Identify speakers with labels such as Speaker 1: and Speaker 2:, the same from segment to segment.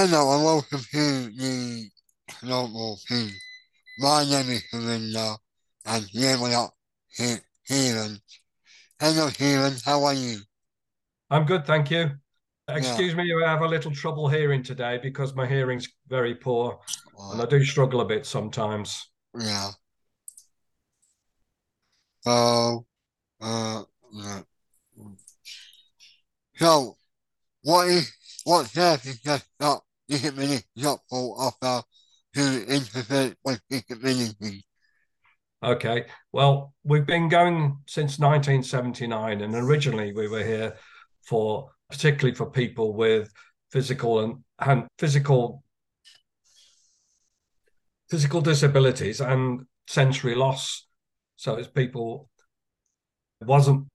Speaker 1: Hello and welcome to the Global Team. My name is Linda and here we are Kieran. Hello Kieran, how are you?
Speaker 2: I'm good, thank you. Excuse yeah. me, I have a little trouble hearing today because my hearing's very poor and I do struggle a bit sometimes.
Speaker 1: Yeah. So, uh, yeah. So, what is what service does not disability helpful offer to interface with disability?
Speaker 2: Okay, well, we've been going since 1979, and originally we were here for particularly for people with physical and, and physical physical disabilities and sensory loss. So it's people it wasn't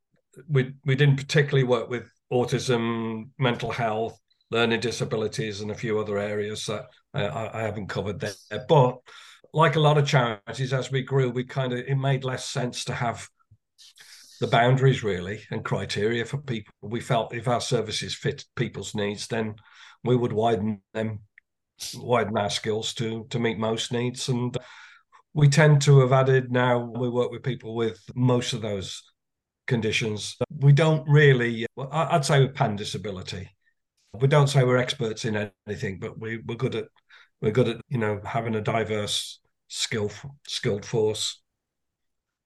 Speaker 2: we we didn't particularly work with autism, mental health, learning disabilities, and a few other areas that uh, I, I haven't covered there. But like a lot of charities, as we grew, we kind of it made less sense to have the boundaries really and criteria for people. We felt if our services fit people's needs, then we would widen them, widen our skills to to meet most needs. And we tend to have added now we work with people with most of those conditions. We don't really, I'd say with pan disability, we don't say we're experts in anything, but we, we're good at we're good at you know having a diverse skill skilled force.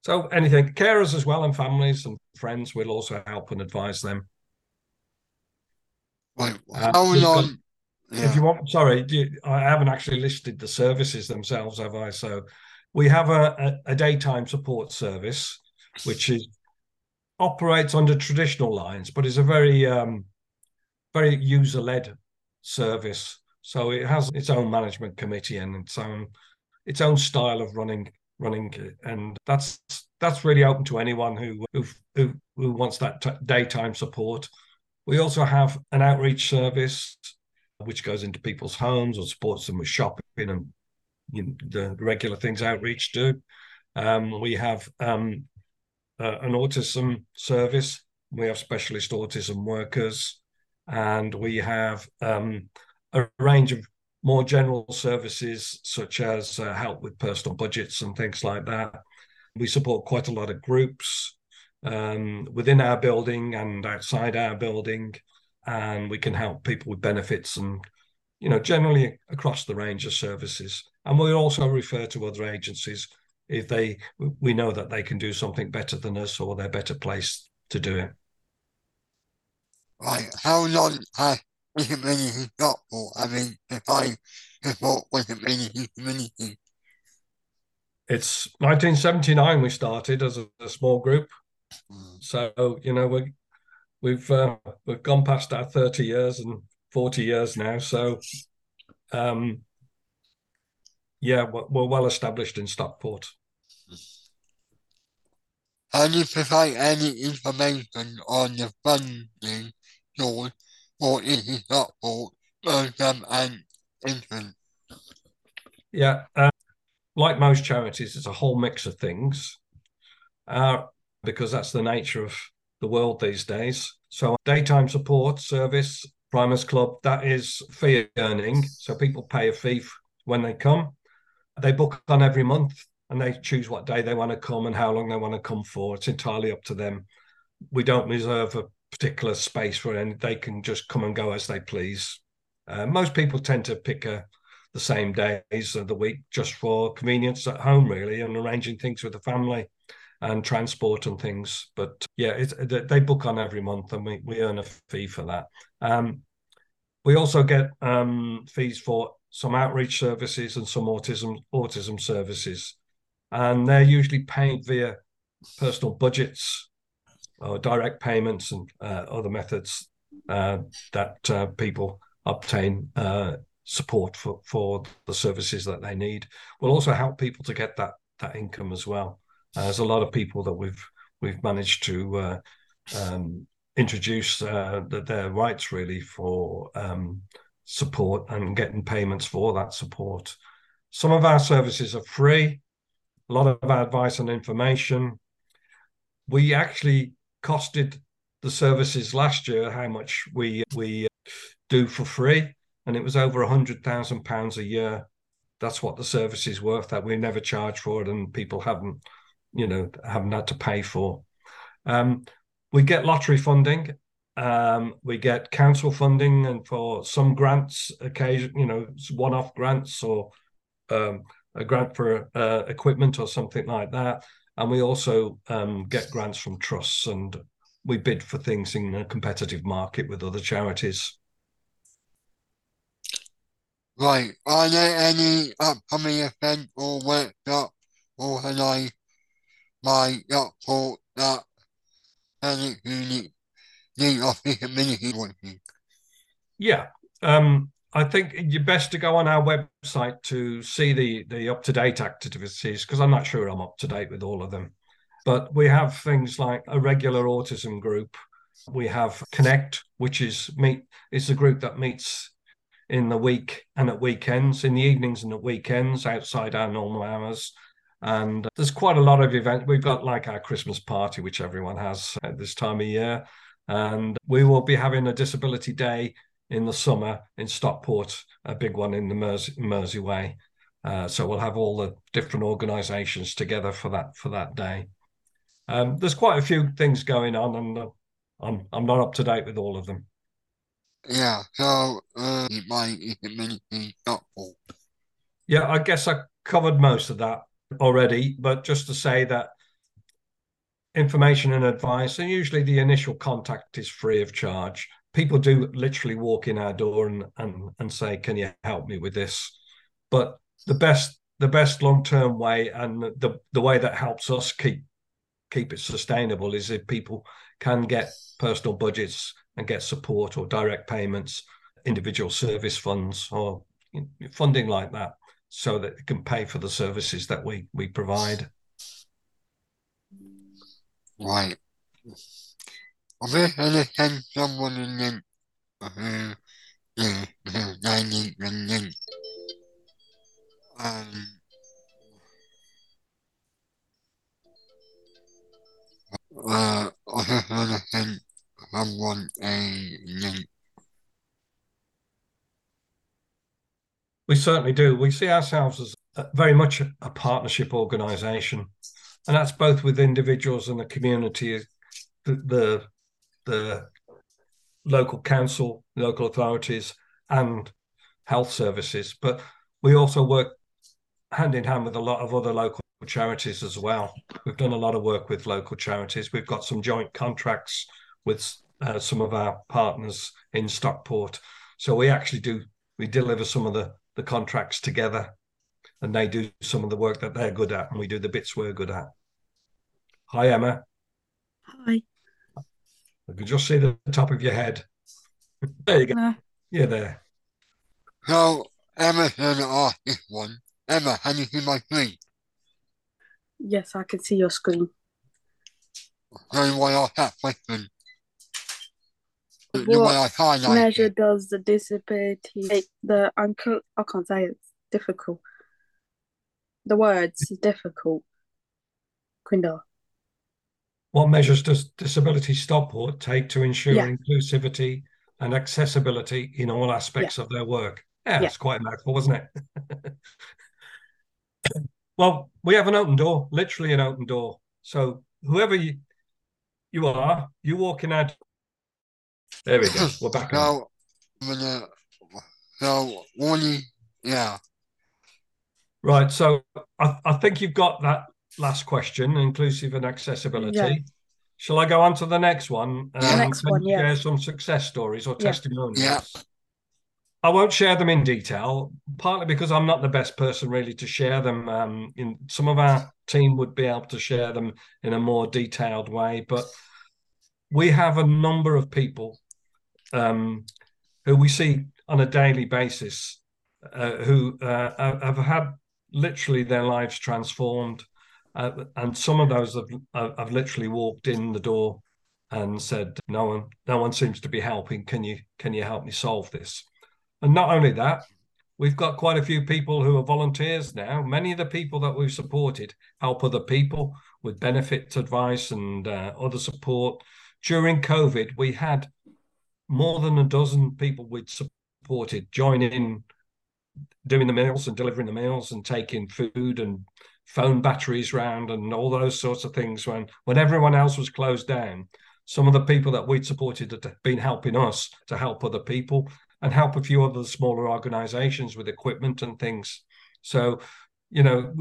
Speaker 2: So anything, carers as well, and families and friends, we'll also help and advise them.
Speaker 1: Right. Uh, on?
Speaker 2: Yeah. If you want, sorry, you, I haven't actually listed the services themselves, have I? So we have a, a, a daytime support service, which is operates under traditional lines, but is a very um, very user led service. So it has its own management committee and its own its own style of running running, and that's that's really open to anyone who who who, wants that t- daytime support. We also have an outreach service which goes into people's homes or supports them with shopping and you know, the regular things outreach do. Um, we have um, uh, an autism service. We have specialist autism workers, and we have um, a range of more general services such as uh, help with personal budgets and things like that. We support quite a lot of groups um, within our building and outside our building, and we can help people with benefits and you know generally across the range of services. And we also refer to other agencies if they we know that they can do something better than us or they're better placed to do it.
Speaker 1: Right. How long has disability got for? I mean, if I support disability community.
Speaker 2: It's 1979 we started as a, a small group. Mm. So, you know, we we've uh, we've gone past our 30 years and 40 years now. So um yeah, we're, we're well established in Stockport.
Speaker 1: Can you provide any information on the funding source for Easy Stockport program and infant?
Speaker 2: Yeah, uh, like most charities, it's a whole mix of things uh, because that's the nature of the world these days. So, daytime support service, Primers Club, that is fee earning. So, people pay a fee when they come. They book on every month and they choose what day they want to come and how long they want to come for. It's entirely up to them. We don't reserve a particular space for any. They can just come and go as they please. Uh, most people tend to pick a, the same days of the week just for convenience at home, really, and arranging things with the family and transport and things. But yeah, they book on every month, and we, we earn a fee for that. Um, we also get um, fees for some outreach services and some autism autism services and they're usually paid via personal budgets or direct payments and uh, other methods uh, that uh, people obtain uh, support for, for the services that they need. We'll also help people to get that that income as well. Uh, there's a lot of people that we've we've managed to uh, um, introduce the, their rights really for um, support and getting payments for that support. Some of our services are free a lot of our advice and information. We actually costed the services last year how much we we do for free, and it was over a hundred thousand pounds a year. That's what the service is worth. That we never charge for it, and people haven't, you know, haven't had to pay for. Um, we get lottery funding. Um, we get council funding, and for some grants, occasion, you know, one-off grants or um, a grant for uh, equipment or something like that. And we also um, get grants from trusts and we bid for things in a competitive market with other charities.
Speaker 1: Right. Are there any upcoming events or workshops organised by Stockport that any unit need of?
Speaker 2: Yeah. Um, I think you're best to go on our website to see the the up to date activities because I'm not sure I'm up to date with all of them. But we have things like a regular autism group. We have Connect, which is meet. It's a group that meets in the week and at weekends, in the evenings and at weekends, outside our normal hours. And there's quite a lot of events. We've got like our Christmas party, which everyone has at this time of year. And we will be having a disability day in the summer in Stockport, a big one in the Mersey, Mersey Way. Uh, so we'll have all the different organisations together for that for that day. Um, there's quite a few things going on, and uh, I'm I'm not up to date with all of them.
Speaker 1: Yeah, so uh, my immunity helpful.
Speaker 2: Yeah, I guess I covered most of that already, but just to say that information and advice, and usually the initial contact is free of charge. People do literally walk in our door and and, and say, "Can you help me with this?" But the best the best long term way and the the way that helps us keep keep it sustainable is if people can get personal budgets and get support or direct payments, individual service funds or funding like that, so that it can pay for the services that we we provide.
Speaker 1: Right.
Speaker 2: We certainly do. We see ourselves as very much a partnership organisation, and that's both with individuals and the community, the, the, the local council, local authorities, and health services. But we also work hand in hand with a lot of other local charities as well. We've done a lot of work with local charities. We've got some joint contracts with uh, some of our partners in Stockport. So we actually do we deliver some of the the contracts together, and they do some of the work that they're good at, and we do the bits we're good at. Hi, Emma.
Speaker 3: Hi.
Speaker 2: I can just see the top of your head. there you go.
Speaker 3: Uh,
Speaker 2: You're there.
Speaker 1: So Emma's gonna this one. Emma, can you see my screen?
Speaker 3: yes, I can see your screen.
Speaker 1: So you want to ask that question? You
Speaker 3: What
Speaker 1: want to highlight
Speaker 3: measure
Speaker 1: it?
Speaker 3: does the disability take the I can't, I can't say it. it's difficult. The words is difficult. Quindar.
Speaker 2: What measures does Disability Stockport take to ensure
Speaker 3: Yeah.
Speaker 2: inclusivity and accessibility in all aspects of their work? Yeah,
Speaker 3: Yeah.
Speaker 2: it's quite a mouthful, wasn't it? well, we have an open door, literally an open door. So whoever you you are, you walk in our there we go. We're back on.
Speaker 1: So I'm. So only yeah.
Speaker 2: Right. So I, I think you've got that last question, inclusive and accessibility.
Speaker 3: Yeah.
Speaker 2: Shall I go on to the next one?
Speaker 1: The
Speaker 3: next
Speaker 2: can
Speaker 3: one,
Speaker 2: you
Speaker 3: yeah.
Speaker 2: Share some success stories or
Speaker 3: Yeah.
Speaker 2: testimonials.
Speaker 1: Yeah.
Speaker 2: I won't share them in detail, partly because I'm not the best person really to share them. Um, in some of our team would be able to share them in a more detailed way, but we have a number of people um, who we see on a daily basis uh, who uh, have had literally their lives transformed, uh, and some of those have, have literally walked in the door and said, "No one, no one seems to be helping. Can you, can you help me solve this?" And not only that, we've got quite a few people who are volunteers now. Many of the people that we've supported help other people with benefits advice and uh, other support. During COVID, we had more than a dozen people we'd supported joining in doing the meals and delivering the meals and taking food and phone batteries round and all those sorts of things when when everyone else was closed down. Some of the people that we'd supported had been helping us to help other people and help a few other smaller organizations with equipment and things. So you know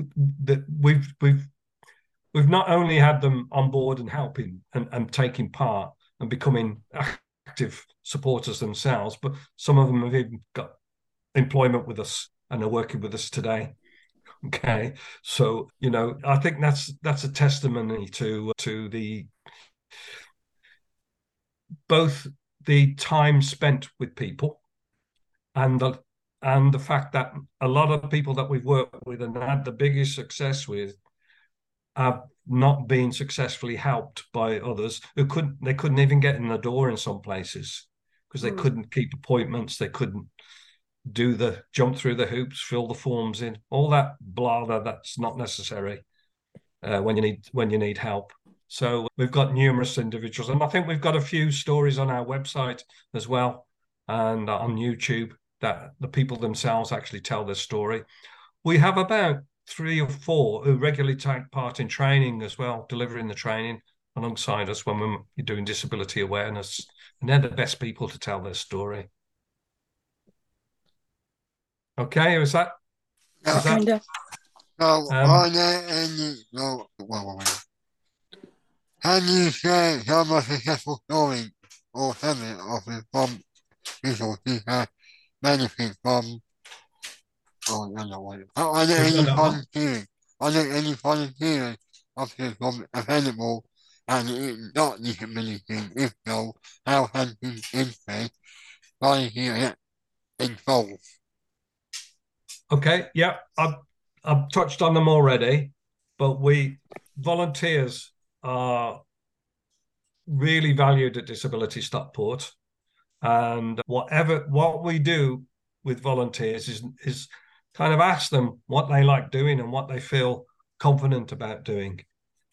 Speaker 2: that we've we've we've not only had them on board and helping and, and taking part and becoming active supporters themselves but some of them have even got employment with us and are working with us today okay so you know i think that's that's a testimony to to the both the time spent with people and the and the fact that a lot of people that we've worked with and had the biggest success with have not been successfully helped by others who couldn't they couldn't even get in the door in some places because they mm. couldn't keep appointments they couldn't do the jump through the hoops, fill the forms in, all that blather that's not necessary uh, when you need when you need help. So we've got numerous individuals, and I think we've got a few stories on our website as well, and on YouTube that the people themselves actually tell their story. We have about three or four who regularly take part in training as well, delivering the training alongside us when we're doing disability awareness, and they're the best people to tell their story. Okay, is that?
Speaker 1: Yeah.
Speaker 2: Is that
Speaker 3: Kind of.
Speaker 1: So,
Speaker 2: Um,
Speaker 1: are there any, no, wait, wait, wait. Can you share some of the successful stories or habits of the from people who have benefited from, oh, no, no, wait. Are are there
Speaker 2: We've
Speaker 1: any
Speaker 2: done that one.
Speaker 1: volunteers, are there any volunteers options from available and it's not disability? If so, how has this interest volunteer involved?
Speaker 2: Okay, yeah, I've I've touched on them already, but we volunteers are really valued at Disability Stockport, and whatever what we do with volunteers is is kind of ask them what they like doing and what they feel confident about doing,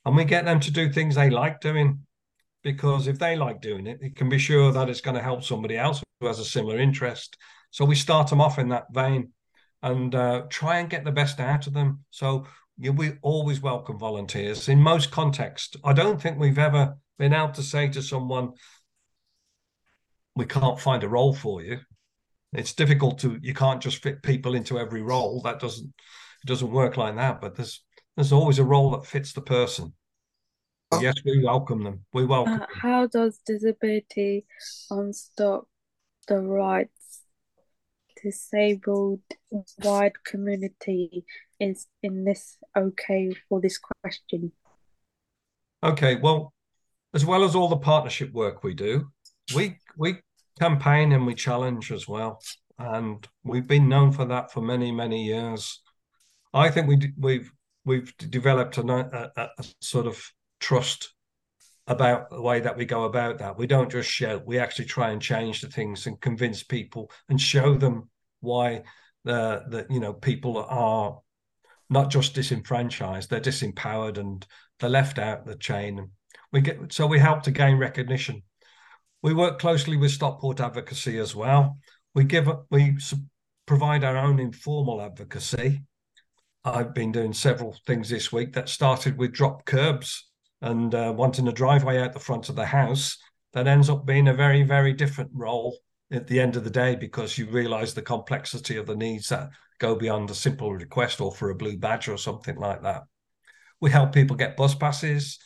Speaker 2: and we get them to do things they like doing, because if they like doing it, it can be sure that it's going to help somebody else who has a similar interest. So we start them off in that vein and uh, try and get the best out of them. So yeah, we always welcome volunteers in most contexts. I don't think we've ever been able to say to someone, "We can't find a role for you." It's difficult to. You can't just fit people into every role. That doesn't. It doesn't work like that. But there's there's always a role that fits the person.
Speaker 1: Oh.
Speaker 2: Yes, we welcome them. We welcome.
Speaker 3: Uh,
Speaker 2: them.
Speaker 3: how does disability unstop the rights disabled wide community is in this okay for this question?
Speaker 2: Okay, well, as well as all the partnership work we do, we we campaign and we challenge as well, and we've been known for that for many many years. I think we we've we've developed a, a, a sort of trust about the way that we go about that. We don't just shout; we actually try and change the things and convince people and show them why the the you know people are not just disenfranchised; they're disempowered and they're left out the chain. We get so we help to gain recognition. We work closely with Stockport Advocacy as well. We give we provide our own informal advocacy. I've been doing several things this week that started with drop curbs and uh, wanting a driveway out the front of the house. That ends up being a very very different role at the end of the day because you realize the complexity of the needs that go beyond a simple request or for a blue badge or something like that. We help people get bus passes.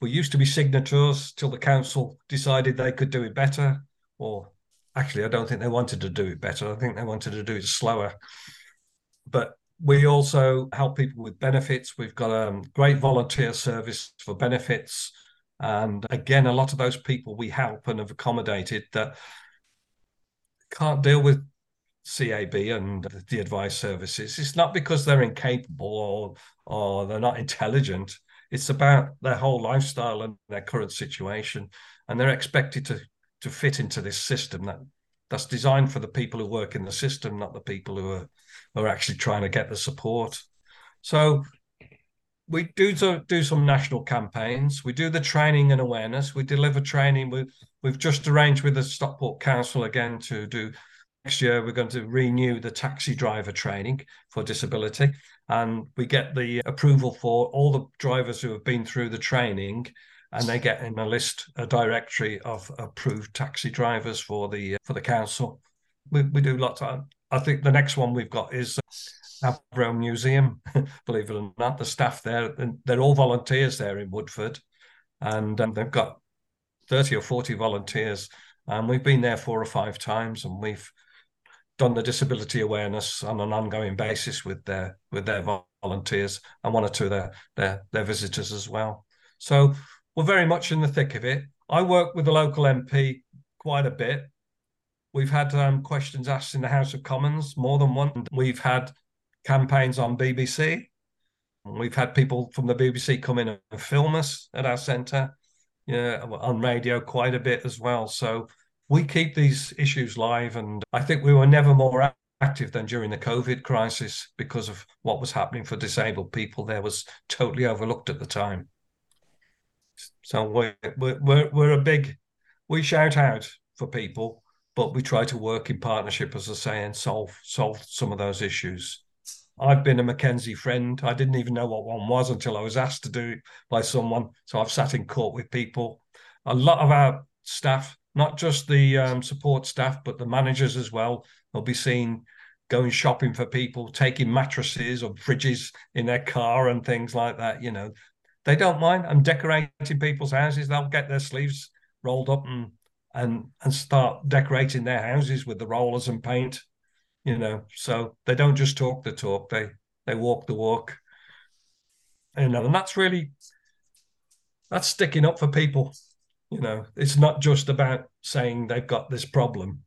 Speaker 2: We used to be signatories till the council decided they could do it better. Or actually, I don't think they wanted to do it better. I think they wanted to do it slower. But we also help people with benefits. We've got a great volunteer service for benefits. And again, a lot of those people we help and have accommodated that can't deal with CAB and the advice services. It's not because they're incapable or or they're not intelligent. It's about their whole lifestyle and their current situation, and they're expected to to fit into this system that that's designed for the people who work in the system, not the people who are are actually trying to get the support. So we do do some national campaigns. We do the training and awareness. We deliver training. We, we've just arranged with the Stockport Council again to do next year we're going to renew the taxi driver training for disability and we get the approval for all the drivers who have been through the training and they get in a list a directory of approved taxi drivers for the for the council we, we do lots of i think the next one we've got is Avro Museum, believe it or not. The staff there, they're all volunteers there in Woodford, and um, they've got 30 or 40 volunteers. And we've been there four or five times, and we've done the disability awareness on an ongoing basis with their with their volunteers and one or two of their their, their visitors as well. So we're very much in the thick of it. I work with the local MP quite a bit. We've had um, questions asked in the House of Commons more than one. We've had campaigns on BBC. We've had people from the BBC come in and film us at our centre, yeah, on radio quite a bit as well. So we keep these issues live, and I think we were never more active than during the COVID crisis because of what was happening for disabled people. There was totally overlooked at the time. So we're we're we're a big we shout out for people, but we try to work in partnership, as I say, and solve solve some of those issues. I've been a McKenzie friend. I didn't even know what one was until I was asked to do it by someone. So I've sat in court with people. A lot of our staff, not just the um, support staff, but the managers as well, will be seen going shopping for people, taking mattresses or fridges in their car and things like that. You know, they don't mind. I'm decorating people's houses. They'll get their sleeves rolled up and and and start decorating their houses with the rollers and paint you know so they don't just talk the talk they they walk the walk. You know and that's really that's sticking up for people you know. It's not just about saying they've got this problem.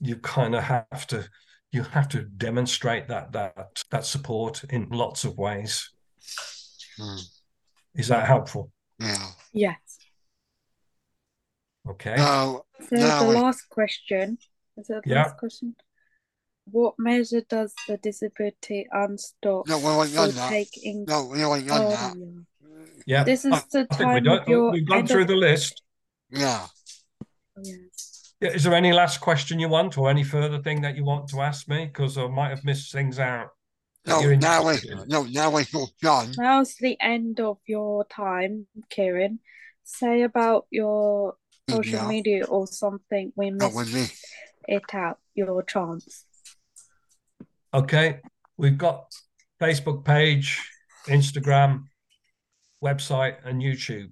Speaker 2: You kind of have to you have to demonstrate that that that support in lots of ways. Hmm. is that helpful?
Speaker 1: Yeah.
Speaker 3: Yes.
Speaker 2: Okay.
Speaker 1: Now,
Speaker 3: so now the last question. Is that the
Speaker 2: yeah.
Speaker 3: last question what measure does the disability unstop
Speaker 1: no, well,
Speaker 3: or take in?
Speaker 1: No, we ain't done
Speaker 3: oh,
Speaker 1: that.
Speaker 2: Yeah.
Speaker 3: This is
Speaker 2: I,
Speaker 3: the
Speaker 2: I
Speaker 3: time
Speaker 2: we
Speaker 3: of your
Speaker 2: We've gone through
Speaker 3: of...
Speaker 2: the list.
Speaker 1: Yeah.
Speaker 3: Yes.
Speaker 2: Yeah. Is there any last question you want, or any further thing that you want to ask me? Because I might have missed things out.
Speaker 1: No, now we no, now we're done.
Speaker 3: Now's the end of your time, Kieran. Say about your social
Speaker 1: Yeah.
Speaker 3: media or something. We
Speaker 1: Not
Speaker 3: missed
Speaker 1: with me.
Speaker 3: it out. Your chance.
Speaker 2: Okay. We've got Facebook page, Instagram, website, and YouTube.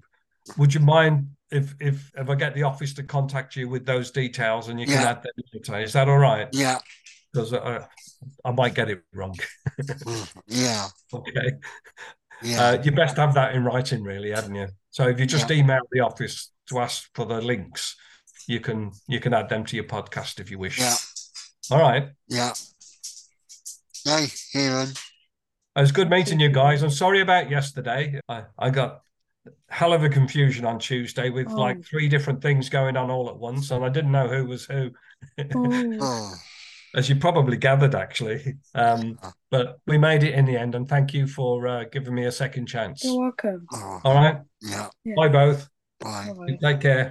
Speaker 2: Would you mind if if if I get the office to contact you with those details and you can
Speaker 1: Yeah.
Speaker 2: add them later? Is that all right?
Speaker 1: Yeah.
Speaker 2: Because I, I might get it wrong.
Speaker 1: Mm, Yeah.
Speaker 2: okay.
Speaker 1: Yeah.
Speaker 2: Uh, you best have that in writing, really, haven't you? So if you just email the office to ask for the links, you can you can add them to your podcast if you wish.
Speaker 1: yeah.
Speaker 2: All right.
Speaker 1: Yeah. Thanks, Kieran.
Speaker 2: It was good meeting you guys. I'm sorry about yesterday. I, I got hell of a confusion on Tuesday with
Speaker 3: Oh.
Speaker 2: like three different things going on all at once, and I didn't know who was who,
Speaker 3: Oh,
Speaker 1: Oh,
Speaker 2: as you probably gathered, actually. Um, but we made it in the end, and thank you for uh, giving me a second chance.
Speaker 3: you're welcome.
Speaker 1: oh,
Speaker 2: All right.
Speaker 1: yeah.
Speaker 3: Yeah.
Speaker 2: Bye, both.
Speaker 1: Bye.
Speaker 3: Bye.
Speaker 2: Take care.